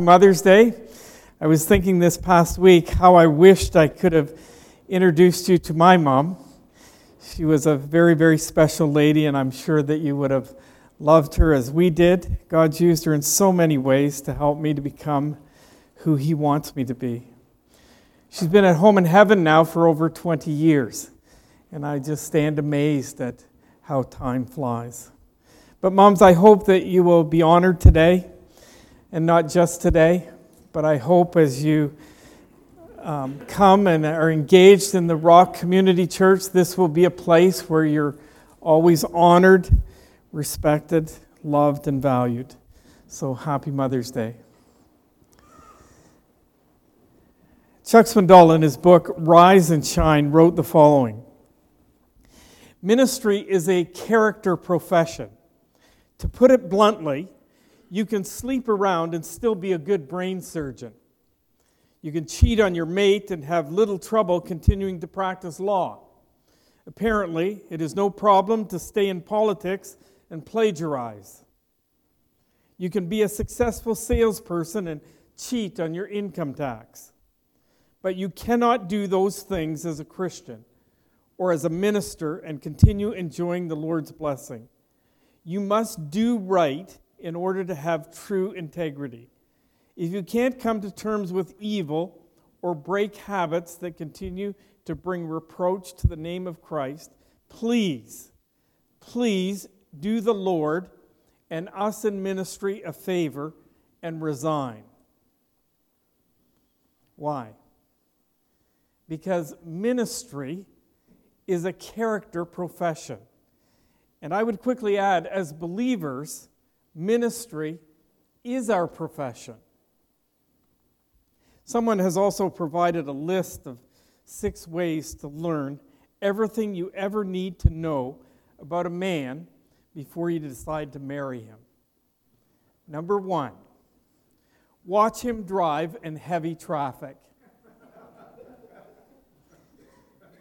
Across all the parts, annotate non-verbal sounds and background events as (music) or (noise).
Mother's Day. I was thinking this past week how I wished I could have introduced you to my mom. She was a very, very special lady, and I'm sure that you would have loved her as we did. God's used her in so many ways to help me to become who He wants me to be. She's been at home in heaven now for over 20 years, and I just stand amazed at how time flies. But, moms, I hope that you will be honored today, and not just today, but I hope as you um, come and are engaged in the Rock Community Church, this will be a place where you're always honored, respected, loved, and valued. So happy Mother's Day. Chuck Swindoll, in his book Rise and Shine, wrote the following Ministry is a character profession. To put it bluntly, you can sleep around and still be a good brain surgeon. You can cheat on your mate and have little trouble continuing to practice law. Apparently, it is no problem to stay in politics and plagiarize. You can be a successful salesperson and cheat on your income tax. But you cannot do those things as a Christian or as a minister and continue enjoying the Lord's blessing. You must do right in order to have true integrity. If you can't come to terms with evil or break habits that continue to bring reproach to the name of Christ, please, please do the Lord and us in ministry a favor and resign. Why? Because ministry is a character profession. And I would quickly add, as believers, ministry is our profession. Someone has also provided a list of six ways to learn everything you ever need to know about a man before you decide to marry him. Number one, watch him drive in heavy traffic.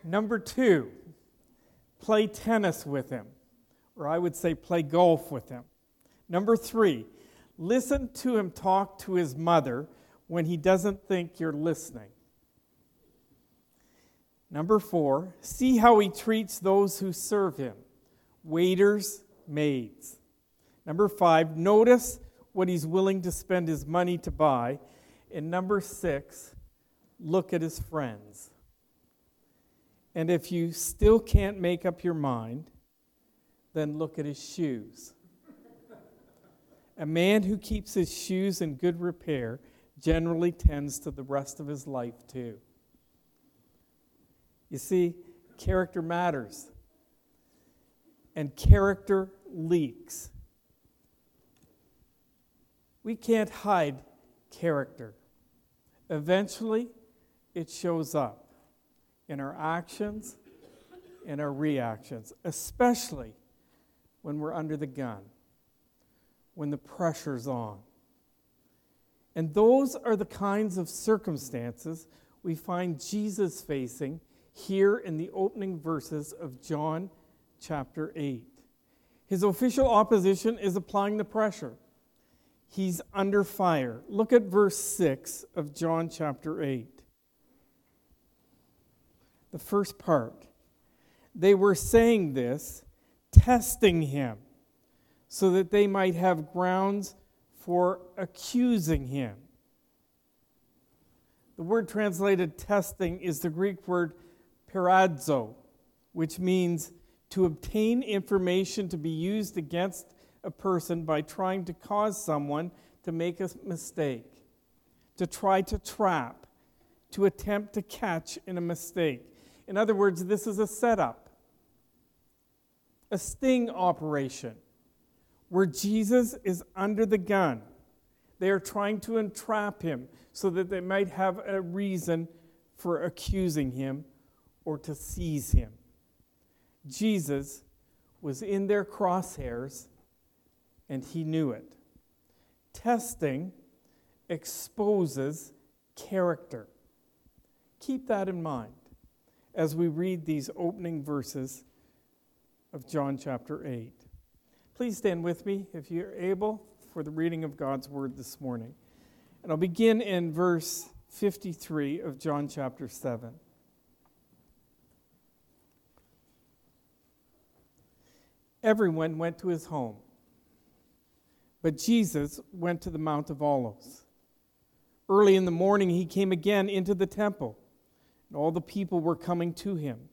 Number two, play tennis with him, or I would say play golf with him. Number three, listen to him talk to his mother when he doesn't think you're listening. Number four, see how he treats those who serve him waiters, maids. Number five, notice what he's willing to spend his money to buy. And number six, look at his friends. And if you still can't make up your mind, then look at his shoes. A man who keeps his shoes in good repair generally tends to the rest of his life too. You see, character matters, and character leaks. We can't hide character. Eventually, it shows up in our actions and our reactions, especially when we're under the gun when the pressure's on. And those are the kinds of circumstances we find Jesus facing here in the opening verses of John chapter 8. His official opposition is applying the pressure. He's under fire. Look at verse 6 of John chapter 8. The first part. They were saying this, testing him so that they might have grounds for accusing him. The word translated testing is the Greek word peirazo, which means to obtain information to be used against a person by trying to cause someone to make a mistake, to try to trap, to attempt to catch in a mistake. In other words, this is a setup, a sting operation where Jesus is under the gun. They are trying to entrap him so that they might have a reason for accusing him or to seize him. Jesus was in their crosshairs and he knew it. Testing exposes character. Keep that in mind as we read these opening verses of John chapter 8. Please stand with me, if you're able, for the reading of God's word this morning. And I'll begin in verse 53 of John chapter 7. Everyone went to his home, but Jesus went to the Mount of Olives. Early in the morning, he came again into the temple, and all the people were coming to him.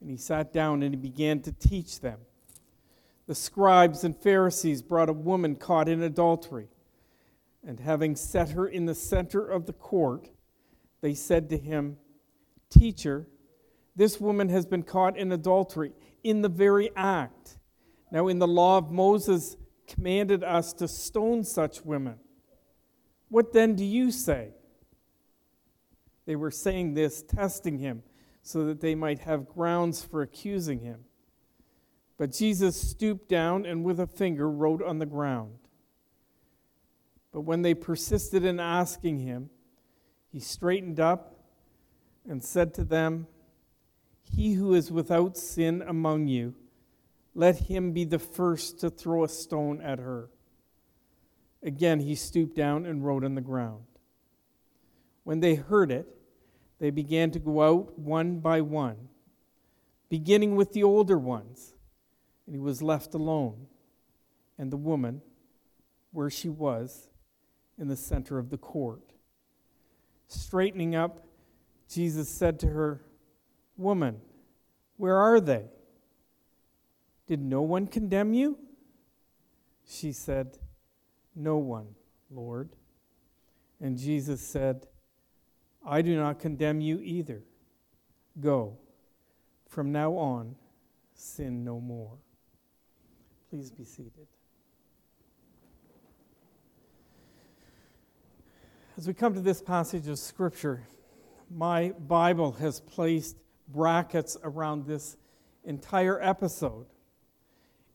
And he sat down and he began to teach them. The scribes and Pharisees brought a woman caught in adultery, and having set her in the center of the court, they said to him, Teacher, this woman has been caught in adultery in the very act. Now, in the law of Moses, commanded us to stone such women. What then do you say? They were saying this, testing him, so that they might have grounds for accusing him. But Jesus stooped down and with a finger wrote on the ground. But when they persisted in asking him, he straightened up and said to them, He who is without sin among you, let him be the first to throw a stone at her. Again, he stooped down and wrote on the ground. When they heard it, they began to go out one by one, beginning with the older ones, and he was left alone, and the woman, where she was, in the center of the court. Straightening up, Jesus said to her, Woman, where are they? Did no one condemn you? She said, No one, Lord. And Jesus said, I do not condemn you either. Go. From now on, sin no more. Please be seated. As we come to this passage of Scripture, my Bible has placed brackets around this entire episode.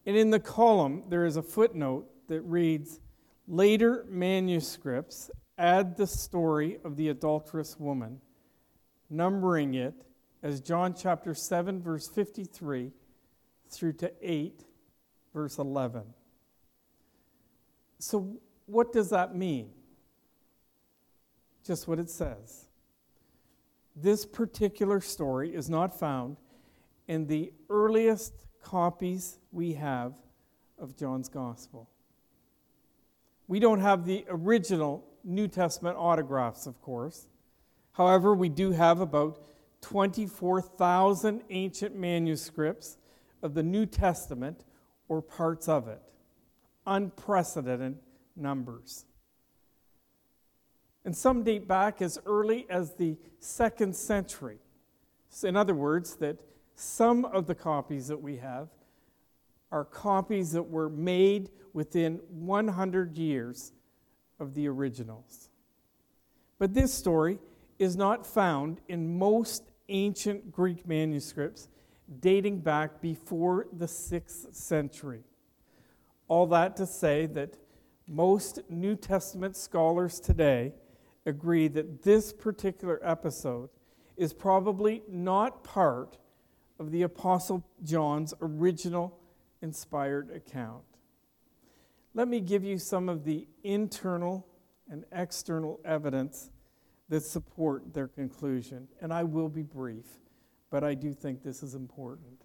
And in the column, there is a footnote that reads Later manuscripts add the story of the adulterous woman, numbering it as John chapter 7, verse 53 through to 8, verse 11. So, what does that mean? Just what it says. This particular story is not found in the earliest copies we have of John's Gospel. We don't have the original New Testament autographs, of course. However, we do have about 24,000 ancient manuscripts of the New Testament or parts of it. Unprecedented numbers. And some date back as early as the second century. So in other words, that some of the copies that we have are copies that were made within 100 years of the originals. But this story is not found in most ancient Greek manuscripts dating back before the 6th century. All that to say that most New Testament scholars today agree that this particular episode is probably not part of the Apostle John's original inspired account. Let me give you some of the internal and external evidence that support their conclusion. And I will be brief, but I do think this is important.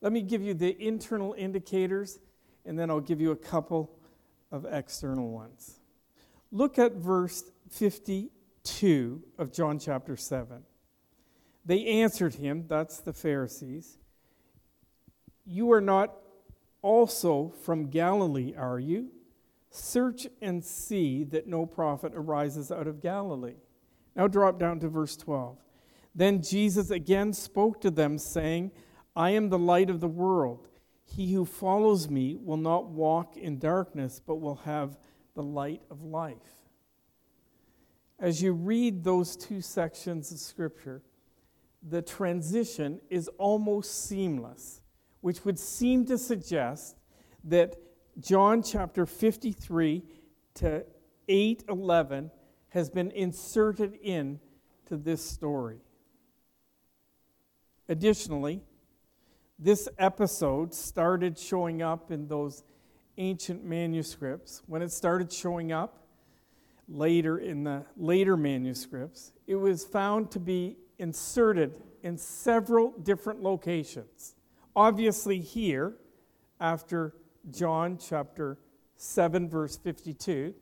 Let me give you the internal indicators, and then I'll give you a couple of external ones. Look at verse 52 of John chapter 7. They answered him, that's the Pharisees, You are not also from Galilee, are you? Search and see that no prophet arises out of Galilee. Now drop down to verse 12. Then Jesus again spoke to them, saying, I am the light of the world. He who follows me will not walk in darkness, but will have the light of life. As you read those two sections of Scripture, the transition is almost seamless, which would seem to suggest that John chapter 53 to 8:11 has been inserted in to this story. Additionally, this episode started showing up in those ancient manuscripts. When it started showing up, later in the later manuscripts, it was found to be inserted in several different locations. Obviously, here, after John chapter 7, verse 52,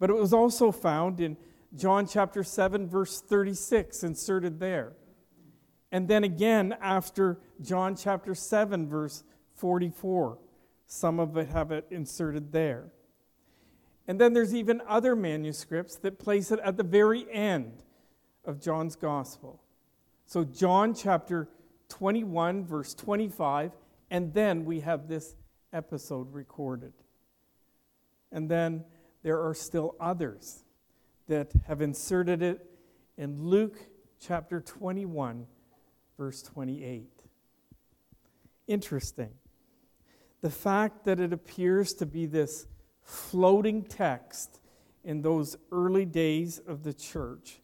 but it was also found in John chapter 7, verse 36, inserted there. And then again after John chapter 7, verse 44. Some of it have it inserted there. And then there's even other manuscripts that place it at the very end of John's gospel. So, John chapter 21, verse 25, and then we have this episode recorded. And then there are still others that have inserted it in Luke chapter 21, verse 28. Interesting. The fact that it appears to be this floating text in those early days of the church,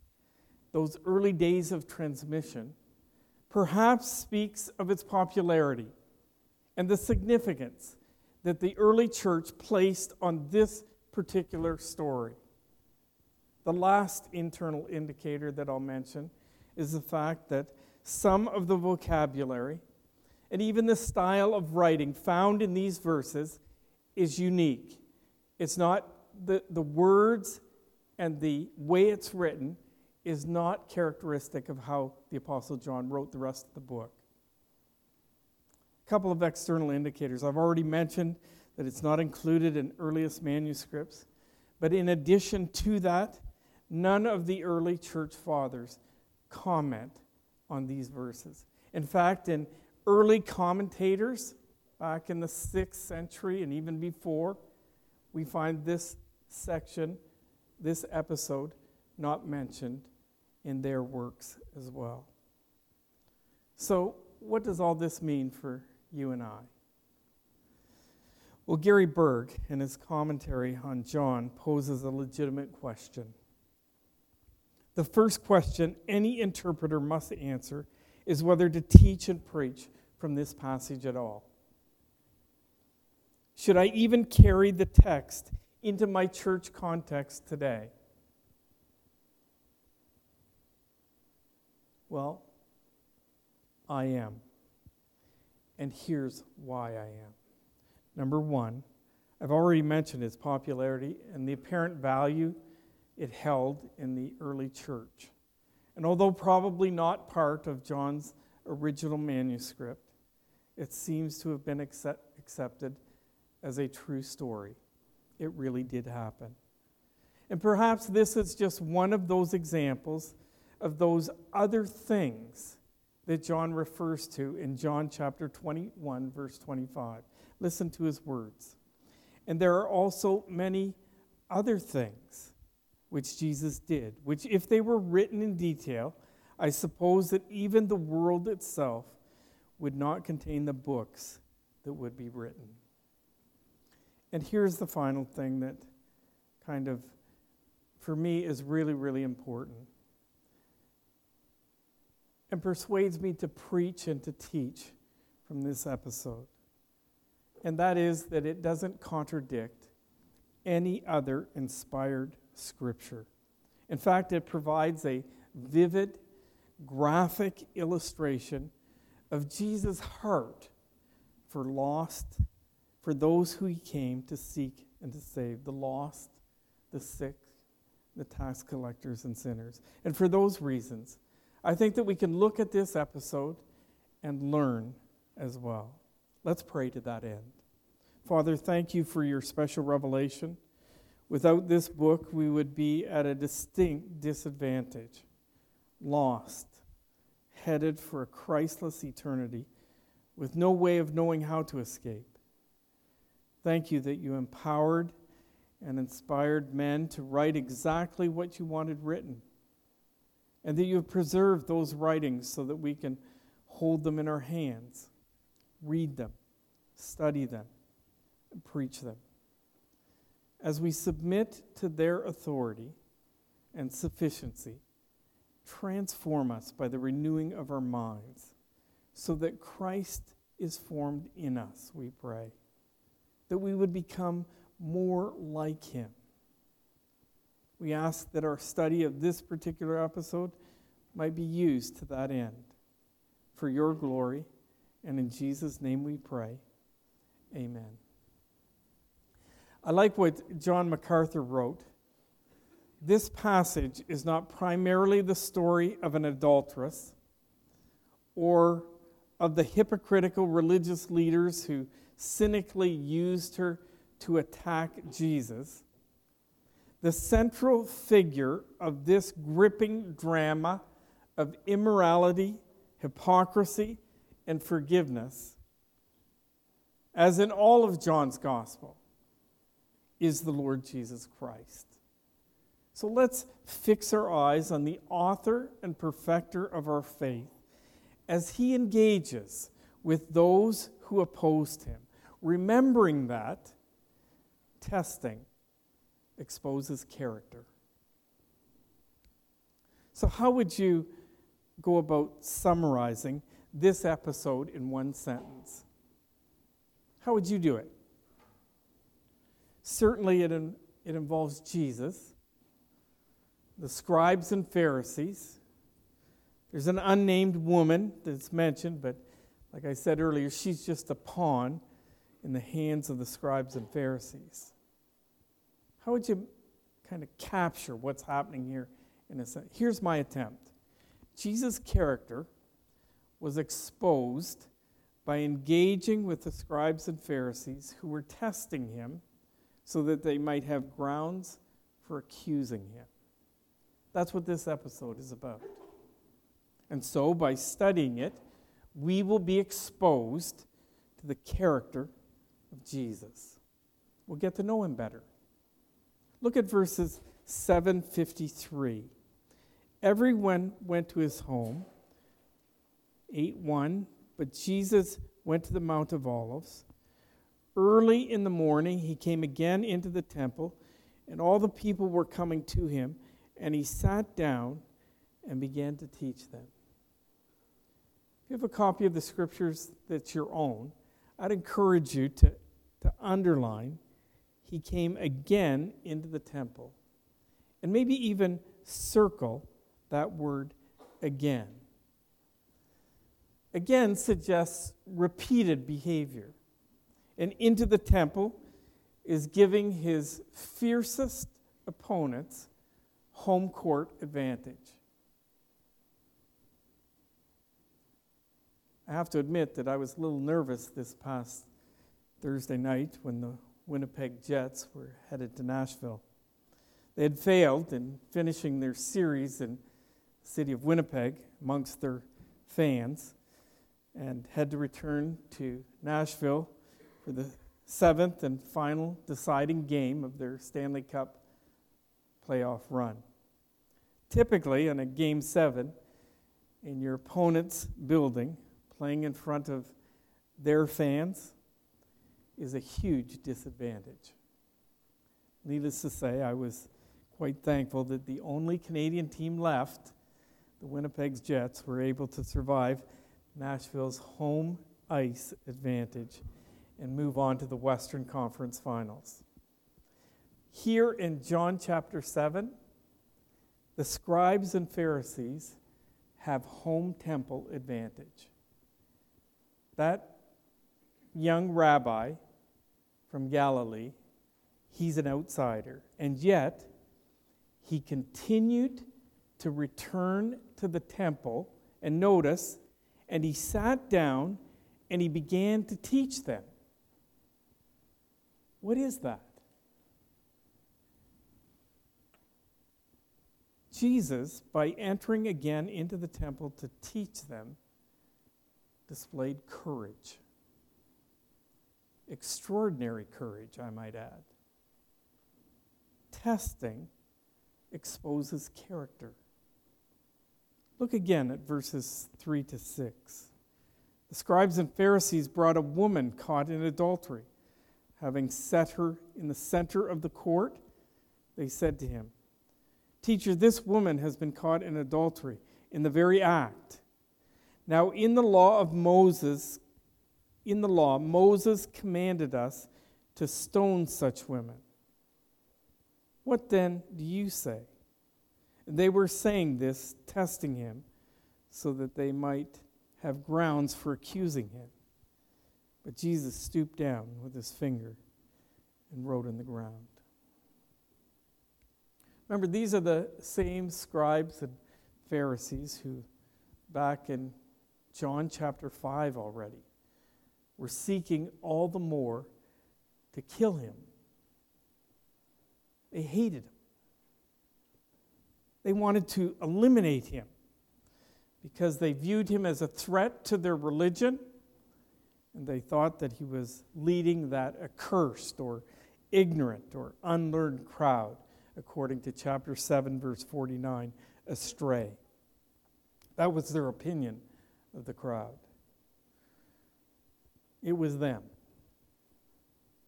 those early days of transmission, perhaps speaks of its popularity and the significance that the early church placed on this particular story. The last internal indicator that I'll mention is the fact that some of the vocabulary and even the style of writing found in these verses is unique. It's not the, the words and the way it's written is not characteristic of how the Apostle John wrote the rest of the book. A couple of external indicators. I've already mentioned that it's not included in earliest manuscripts, but in addition to that, none of the early church fathers comment on these verses. In fact, in early commentators back in the sixth century and even before, we find this section, this episode, not mentioned in their works as well. So, what does all this mean for you and I? Well, Gary Burge, in his commentary on John, poses a legitimate question. The first question any interpreter must answer is whether to teach and preach from this passage at all. Should I even carry the text into my church context today? Well, I am. And here's why I am. Number one, I've already mentioned its popularity and the apparent value it held in the early church. And although probably not part of John's original manuscript, it seems to have been accept, accepted as a true story. It really did happen. And perhaps this is just one of those examples of those other things that John refers to in John chapter 21, verse 25. Listen to his words. And there are also many other things which Jesus did, which, if they were written in detail, I suppose that even the world itself would not contain the books that would be written. And here's the final thing that kind of, for me, is really, really important and persuades me to preach and to teach from this episode. And that is that it doesn't contradict any other inspired scripture. In fact, it provides a vivid, graphic illustration of Jesus' heart for lost, for those who he came to seek and to save the lost, the sick, the tax collectors, and sinners. And for those reasons, I think that we can look at this episode and learn as well. Let's pray to that end. Father, thank you for your special revelation. Without this book, we would be at a distinct disadvantage, lost, headed for a Christless eternity with no way of knowing how to escape. Thank you that you empowered and inspired men to write exactly what you wanted written, and that you have preserved those writings so that we can hold them in our hands, read them, study them, and preach them as we submit to their authority and sufficiency, transform us by the renewing of our minds so that Christ is formed in us, we pray, that we would become more like him. we ask that our study of this particular episode might be used to that end. For your glory, and in Jesus' name we pray. Amen. I like what John MacArthur wrote. This passage is not primarily the story of an adulteress or of the hypocritical religious leaders who cynically used her to attack Jesus. The central figure of this gripping drama of immorality, hypocrisy, and forgiveness, as in all of John's gospel, is the Lord Jesus Christ. So let's fix our eyes on the author and perfecter of our faith as he engages with those who opposed him, remembering that testing exposes character. So, how would you go about summarizing this episode in one sentence? How would you do it? Certainly, it, it involves Jesus, the scribes and Pharisees. There's an unnamed woman that's mentioned, but like I said earlier, she's just a pawn in the hands of the scribes and Pharisees. How would you kind of capture what's happening here in a sense? Here's my attempt Jesus' character was exposed by engaging with the scribes and Pharisees who were testing him so that they might have grounds for accusing him. That's what this episode is about. And so, by studying it, we will be exposed to the character of Jesus. We'll get to know him better. Look at verses 753. Everyone went to his home, 8 1, but Jesus went to the Mount of Olives. Early in the morning, he came again into the temple, and all the people were coming to him, and he sat down and began to teach them. If you have a copy of the scriptures that's your own, I'd encourage you to, to underline, he came again into the temple. And maybe even circle that word again. Again suggests repeated behavior and into the temple is giving his fiercest opponents home court advantage. I have to admit that I was a little nervous this past Thursday night when the Winnipeg Jets were headed to Nashville. They had failed in finishing their series in the city of Winnipeg amongst their fans and had to return to Nashville for the seventh and final deciding game of their Stanley Cup playoff run. Typically, in a game seven, in your opponent's building, playing in front of their fans is a huge disadvantage. Needless to say, I was quite thankful that the only Canadian team left, the Winnipeg Jets, were able to survive Nashville's home ice advantage and move on to the Western Conference Finals. Here in John chapter 7, the scribes and Pharisees have home temple advantage. That young rabbi from Galilee, he's an outsider. And yet, he continued to return to the temple. And notice, and he sat down and he began to teach them. What is that? Jesus, by entering again into the temple to teach them, displayed courage. Extraordinary courage, I might add. Testing exposes character. Look again at verses 3 to 6. The scribes and Pharisees brought a woman caught in adultery. Having set her in the center of the court, they said to him, Teacher, this woman has been caught in adultery in the very act. Now, in the law of Moses, in the law, Moses commanded us to stone such women. What then do you say? They were saying this, testing him, so that they might have grounds for accusing him. But Jesus stooped down with his finger and wrote in the ground. Remember, these are the same scribes and Pharisees who, back in John chapter 5 already, were seeking all the more to kill him. They hated him. They wanted to eliminate him because they viewed him as a threat to their religion and they thought that he was leading that accursed or ignorant or unlearned crowd, according to chapter 7, verse 49, astray. That was their opinion of the crowd. It was them,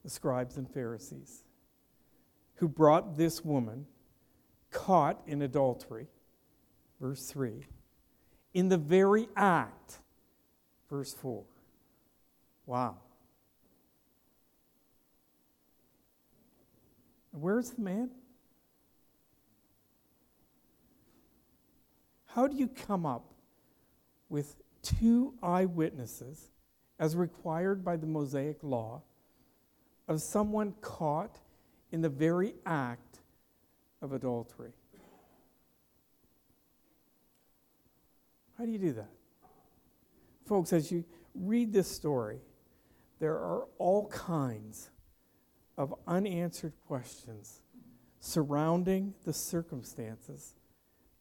the scribes and Pharisees, who brought this woman caught in adultery, verse 3, in the very act, verse 4. Wow. Where's the man? How do you come up with two eyewitnesses, as required by the Mosaic law, of someone caught in the very act of adultery? How do you do that? Folks, as you read this story, there are all kinds of unanswered questions surrounding the circumstances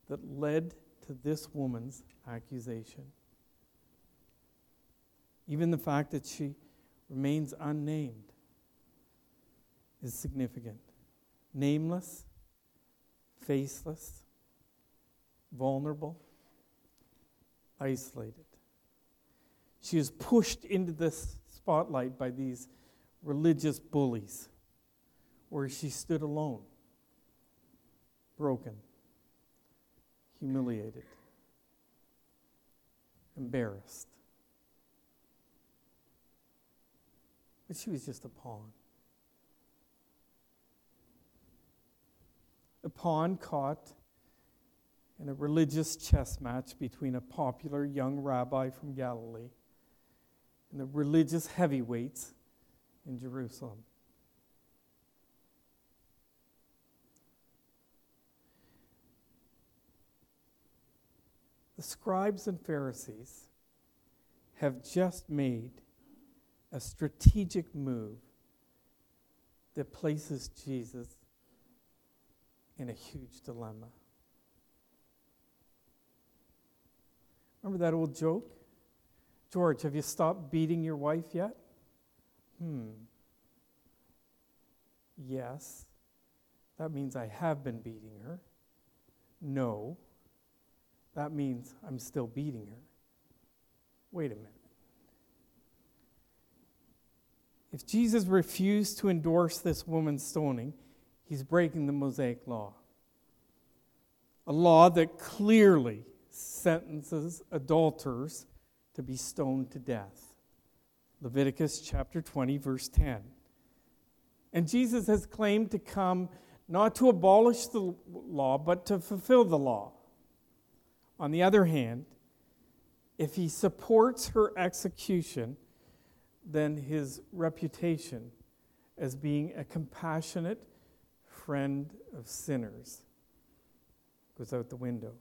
that led to this woman's accusation. Even the fact that she remains unnamed is significant. Nameless, faceless, vulnerable, isolated. She is pushed into the spotlight by these religious bullies, where she stood alone, broken, humiliated, embarrassed. But she was just a pawn. A pawn caught in a religious chess match between a popular young rabbi from Galilee and the religious heavyweights in Jerusalem. The scribes and Pharisees have just made a strategic move that places Jesus in a huge dilemma. Remember that old joke? George, have you stopped beating your wife yet? Hmm. Yes. That means I have been beating her. No. That means I'm still beating her. Wait a minute. If Jesus refused to endorse this woman's stoning, he's breaking the Mosaic law. A law that clearly sentences adulterers to be stoned to death. Leviticus chapter 20, verse 10. And Jesus has claimed to come not to abolish the law, but to fulfill the law. On the other hand, if he supports her execution, then his reputation as being a compassionate friend of sinners goes out the window.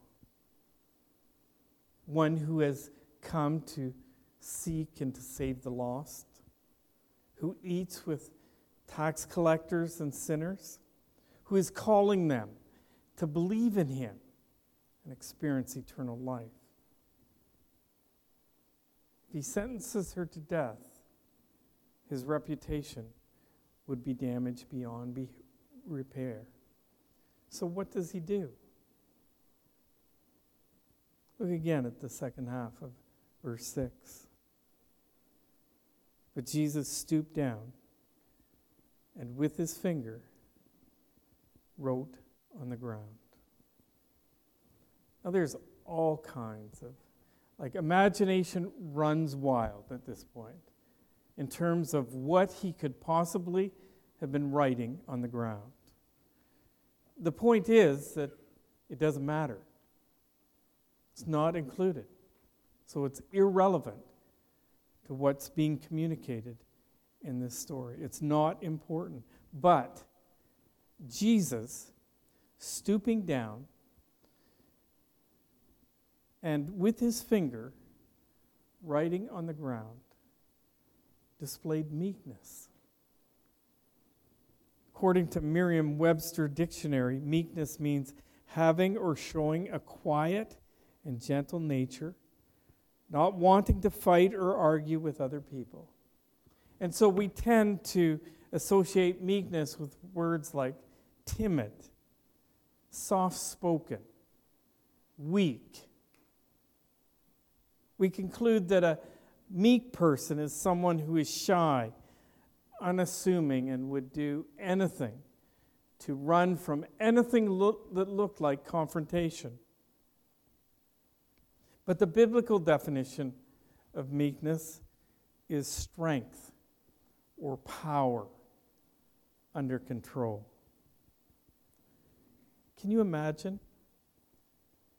One who has come to seek and to save the lost, who eats with tax collectors and sinners, who is calling them to believe in him and experience eternal life. If he sentences her to death, his reputation would be damaged beyond be repair. So, what does he do? Look again at the second half of verse 6. But Jesus stooped down and with his finger wrote on the ground. Now, there's all kinds of, like, imagination runs wild at this point in terms of what he could possibly have been writing on the ground. the point is that it doesn't matter. It's not included. So it's irrelevant to what's being communicated in this story. It's not important. But Jesus, stooping down and with his finger writing on the ground, displayed meekness. According to Merriam Webster Dictionary, meekness means having or showing a quiet and gentle nature, not wanting to fight or argue with other people. And so we tend to associate meekness with words like timid, soft spoken, weak. We conclude that a meek person is someone who is shy, unassuming, and would do anything to run from anything that looked like confrontation. But the biblical definition of meekness is strength or power under control. Can you imagine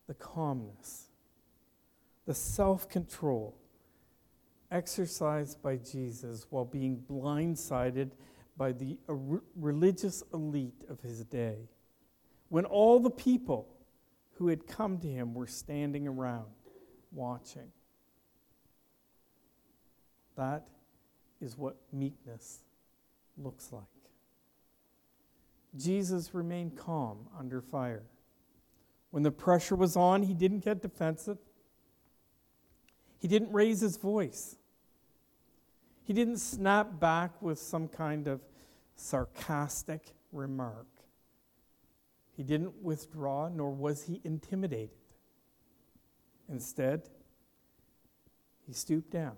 the calmness, the self control exercised by Jesus while being blindsided by the religious elite of his day? When all the people who had come to him were standing around watching. That is what meekness looks like. Jesus remained calm under fire. When the pressure was on, he didn't get defensive. He didn't raise his voice. He didn't snap back with some kind of sarcastic remark. He didn't withdraw, nor was he intimidated. Instead, he stooped down,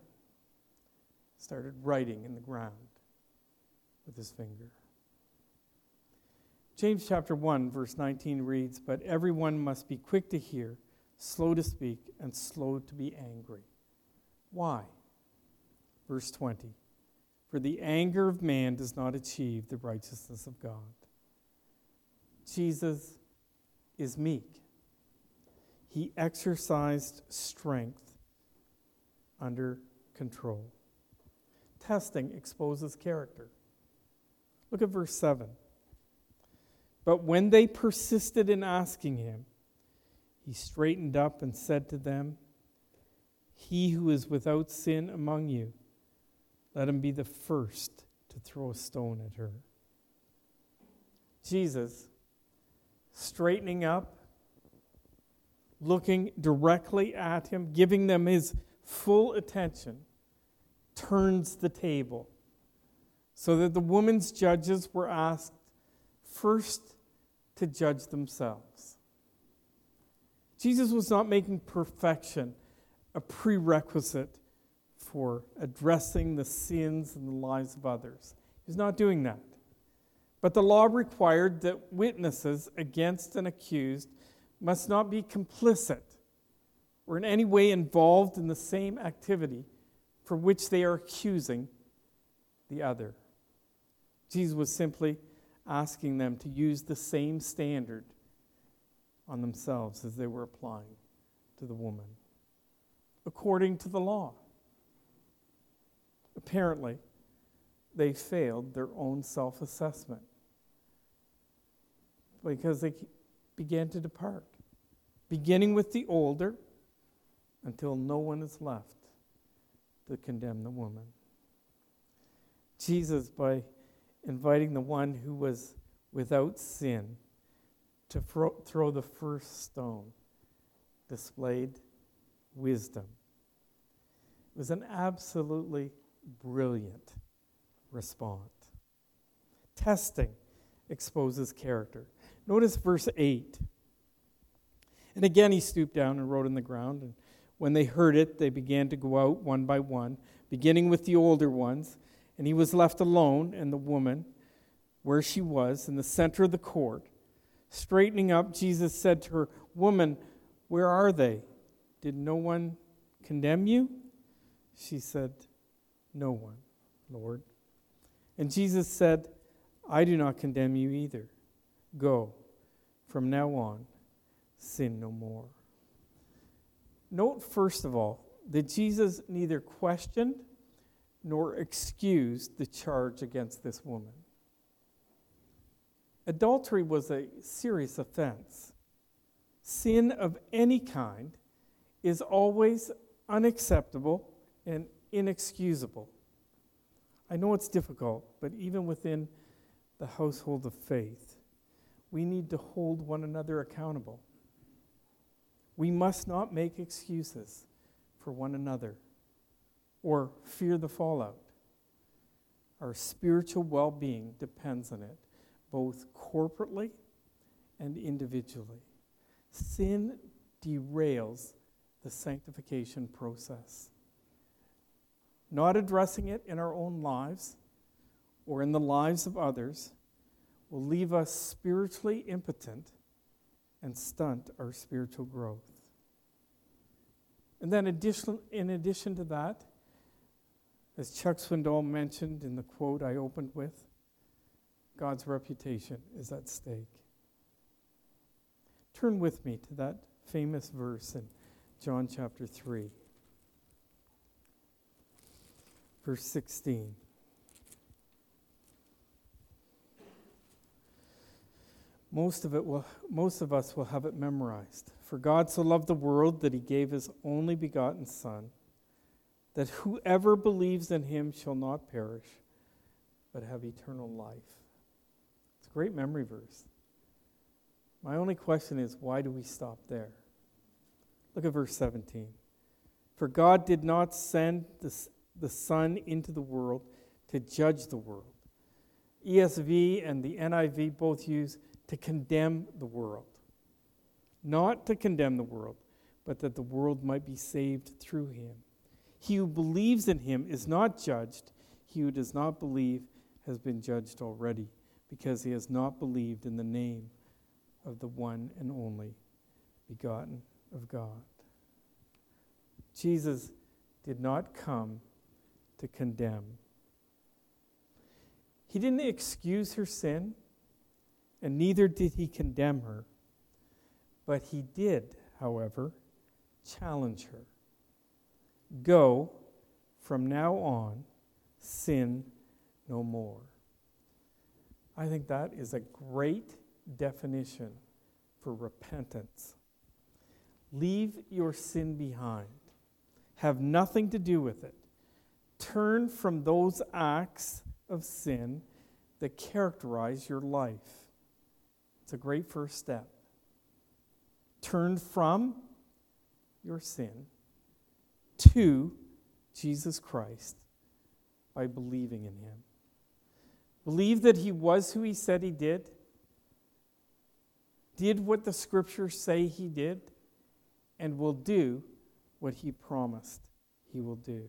started writing in the ground with his finger. James chapter 1, verse 19 reads, But everyone must be quick to hear, slow to speak, and slow to be angry. Why? Verse 20 For the anger of man does not achieve the righteousness of God. Jesus is meek he exercised strength under control. Testing exposes character. Look at verse 7. But when they persisted in asking him, he straightened up and said to them, He who is without sin among you, let him be the first to throw a stone at her. Jesus, straightening up looking directly at him, giving them his full attention, turns the table so that the woman's judges were asked first to judge themselves. Jesus was not making perfection a prerequisite for addressing the sins and the lives of others. He's not doing that. But the law required that witnesses against an accused must not be complicit or in any way involved in the same activity for which they are accusing the other. Jesus was simply asking them to use the same standard on themselves as they were applying to the woman, according to the law. Apparently, they failed their own self assessment because they began to depart, beginning with the older until no one is left to condemn the woman. Jesus, by inviting the one who was without sin to fro- throw the first stone, displayed wisdom. It was an absolutely brilliant response. Testing exposes character. Notice verse 8. And again he stooped down and wrote in the ground. And when they heard it, they began to go out one by one, beginning with the older ones. And he was left alone, and the woman, where she was, in the center of the court. Straightening up, Jesus said to her, Woman, where are they? Did no one condemn you? She said, No one, Lord. And Jesus said, I do not condemn you either. Go, from now on, sin no more. Note, first of all, that Jesus neither questioned nor excused the charge against this woman. Adultery was a serious offense. Sin of any kind is always unacceptable and inexcusable. I know it's difficult, but even within the household of faith, we need to hold one another accountable. We must not make excuses for one another or fear the fallout. Our spiritual well being depends on it, both corporately and individually. Sin derails the sanctification process. Not addressing it in our own lives or in the lives of others will leave us spiritually impotent and stunt our spiritual growth. And then, in addition to that, as Chuck Swindoll mentioned in the quote I opened with, God's reputation is at stake. Turn with me to that famous verse in John chapter 3, verse 16. Most of, it will, most of us will have it memorized. For God so loved the world that he gave his only begotten Son, that whoever believes in him shall not perish, but have eternal life. It's a great memory verse. My only question is why do we stop there? Look at verse 17. For God did not send the, the Son into the world to judge the world. ESV and the NIV both use to condemn the world. Not to condemn the world, but that the world might be saved through him. He who believes in him is not judged. He who does not believe has been judged already, because he has not believed in the name of the one and only begotten of God. Jesus did not come to condemn. He didn't excuse her sin and neither did he condemn her. But he did, however, challenge her. Go, from now on, sin no more. I think that is a great definition for repentance. Leave your sin behind, have nothing to do with it. Turn from those acts of sin that characterize your life. It's a great first step. Turn from your sin to Jesus Christ by believing in him. Believe that he was who he said he did, did what the scriptures say he did, and will do what he promised he will do.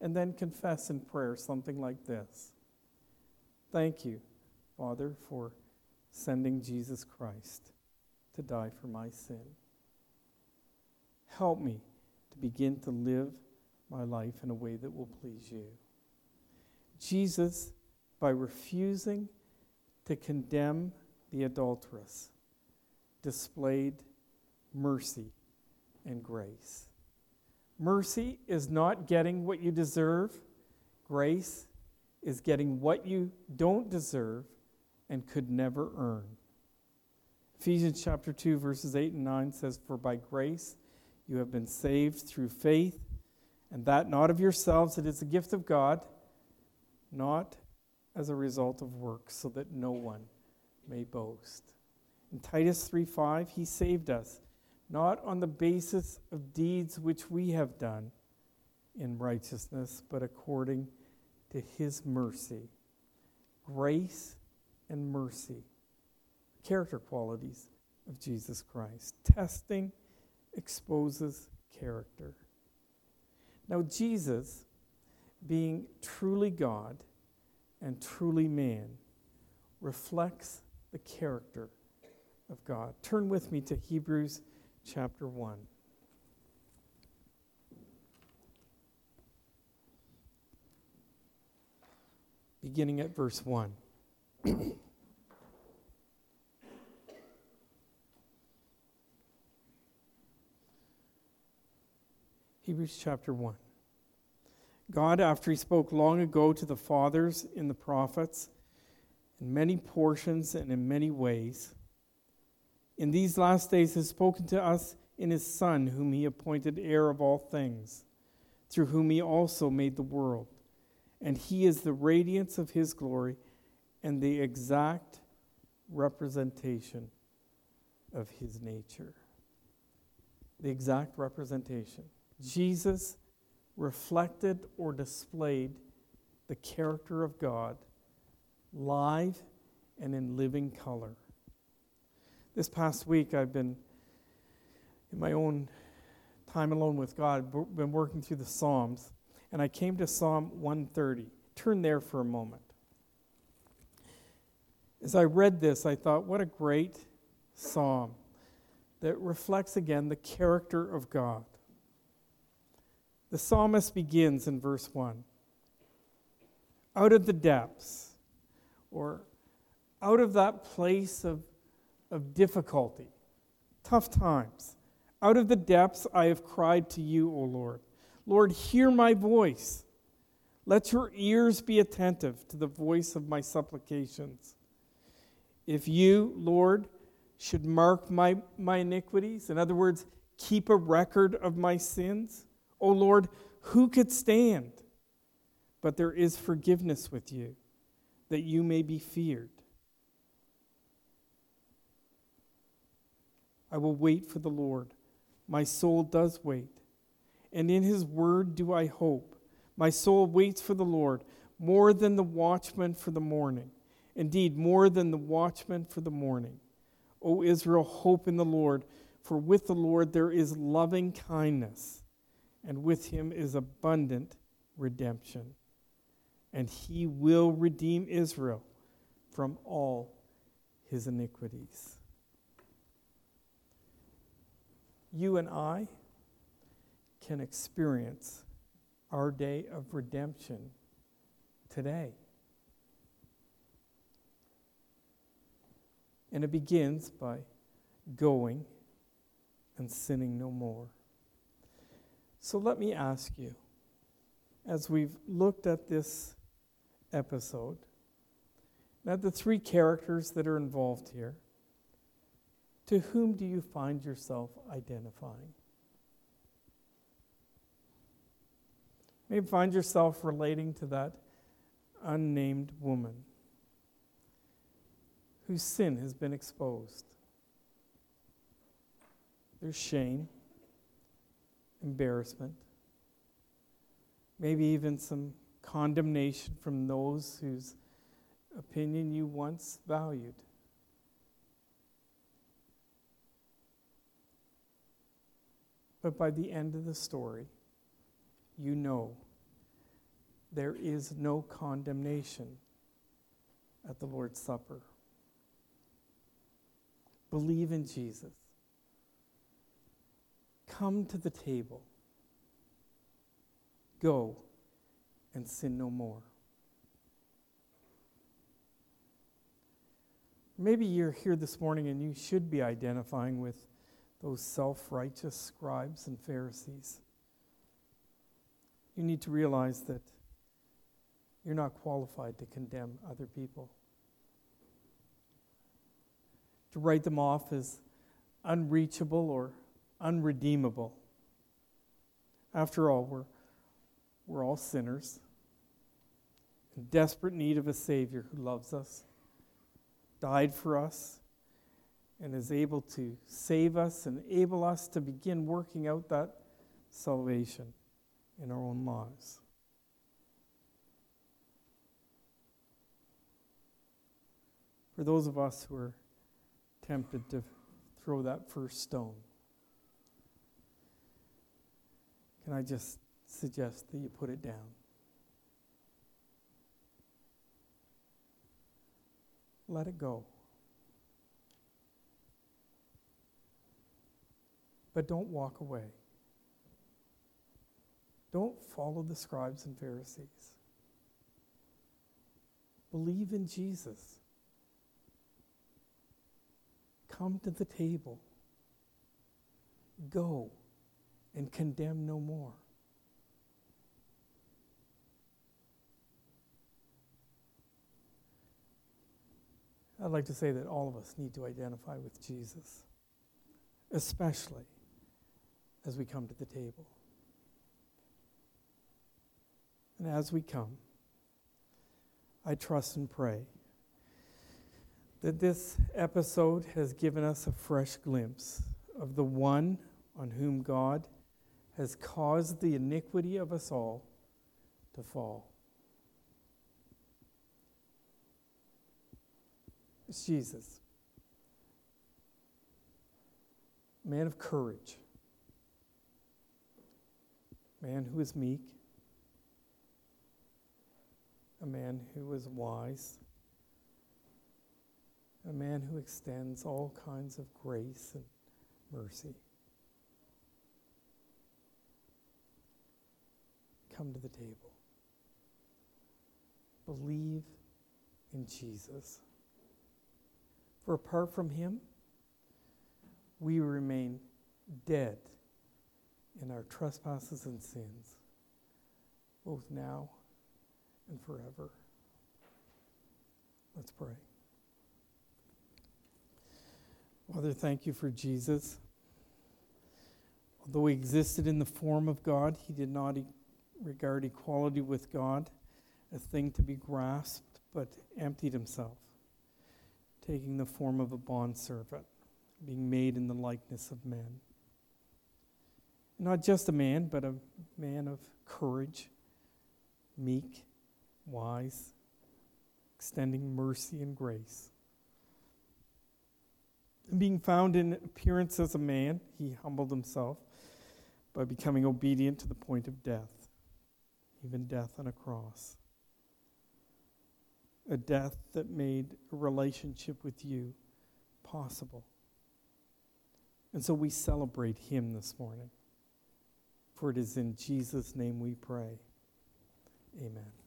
And then confess in prayer something like this Thank you, Father, for sending Jesus Christ to die for my sin. Help me to begin to live my life in a way that will please you. Jesus, by refusing to condemn the adulteress, displayed mercy and grace. Mercy is not getting what you deserve, grace is getting what you don't deserve and could never earn. Ephesians chapter 2, verses 8 and 9 says, For by grace you have been saved through faith, and that not of yourselves, it is a gift of God, not as a result of works, so that no one may boast. In Titus 3 5, he saved us, not on the basis of deeds which we have done in righteousness, but according to his mercy. Grace and mercy, character qualities of Jesus Christ. Testing exposes character. Now, Jesus, being truly God and truly man, reflects the character of God. Turn with me to Hebrews chapter 1. Beginning at verse 1. (clears throat) Hebrews chapter 1. God, after he spoke long ago to the fathers in the prophets, in many portions and in many ways, in these last days has spoken to us in his Son, whom he appointed heir of all things, through whom he also made the world. And he is the radiance of his glory and the exact representation of his nature. The exact representation. Jesus reflected or displayed the character of God live and in living color. This past week, I've been in my own time alone with God, been working through the Psalms, and I came to Psalm 130. Turn there for a moment. As I read this, I thought, what a great psalm that reflects again the character of God. The psalmist begins in verse 1 Out of the depths, or out of that place of, of difficulty, tough times, out of the depths I have cried to you, O Lord. Lord, hear my voice. Let your ears be attentive to the voice of my supplications. If you, Lord, should mark my, my iniquities, in other words, keep a record of my sins, O Lord, who could stand? But there is forgiveness with you, that you may be feared. I will wait for the Lord. My soul does wait. And in his word do I hope. My soul waits for the Lord more than the watchman for the morning. Indeed, more than the watchman for the morning. O Israel, hope in the Lord, for with the Lord there is loving kindness, and with him is abundant redemption. And he will redeem Israel from all his iniquities. you and I can experience our day of redemption today. And it begins by going and sinning no more. So let me ask you, as we've looked at this episode, at the three characters that are involved here, to whom do you find yourself identifying? Maybe find yourself relating to that unnamed woman whose sin has been exposed. There's shame, embarrassment, maybe even some condemnation from those whose opinion you once valued. But by the end of the story, you know there is no condemnation at the Lord's Supper. Believe in Jesus. Come to the table. Go and sin no more. Maybe you're here this morning and you should be identifying with those self righteous scribes and Pharisees. You need to realize that you're not qualified to condemn other people. To write them off as unreachable or unredeemable. After all, we're, we're all sinners in desperate need of a Savior who loves us, died for us, and is able to save us and enable us to begin working out that salvation in our own lives. For those of us who are tempted to throw that first stone, can I just suggest that you put it down? Let it go. But don't walk away. Don't follow the scribes and Pharisees. Believe in Jesus. Come to the table. Go and condemn no more. I'd like to say that all of us need to identify with Jesus, especially as we come to the table. And as we come, I trust and pray that this episode has given us a fresh glimpse of the one on whom God has caused the iniquity of us all to fall. It's Jesus, man of courage, man who is meek, a man who is wise, a man who extends all kinds of grace and mercy. Come to the table. Believe in Jesus. For apart from him, we remain dead in our trespasses and sins, both now and forever. Let's pray. Father, thank you for Jesus. Although he existed in the form of God, he did not e- regard equality with God a thing to be grasped, but emptied himself taking the form of a bondservant, being made in the likeness of men. Not just a man, but a man of courage, meek, wise, extending mercy and grace. Being found in appearance as a man, he humbled himself by becoming obedient to the point of death, even death on a cross a death that made a relationship with you possible. And so we celebrate him this morning. For it is in Jesus' name we pray. Amen.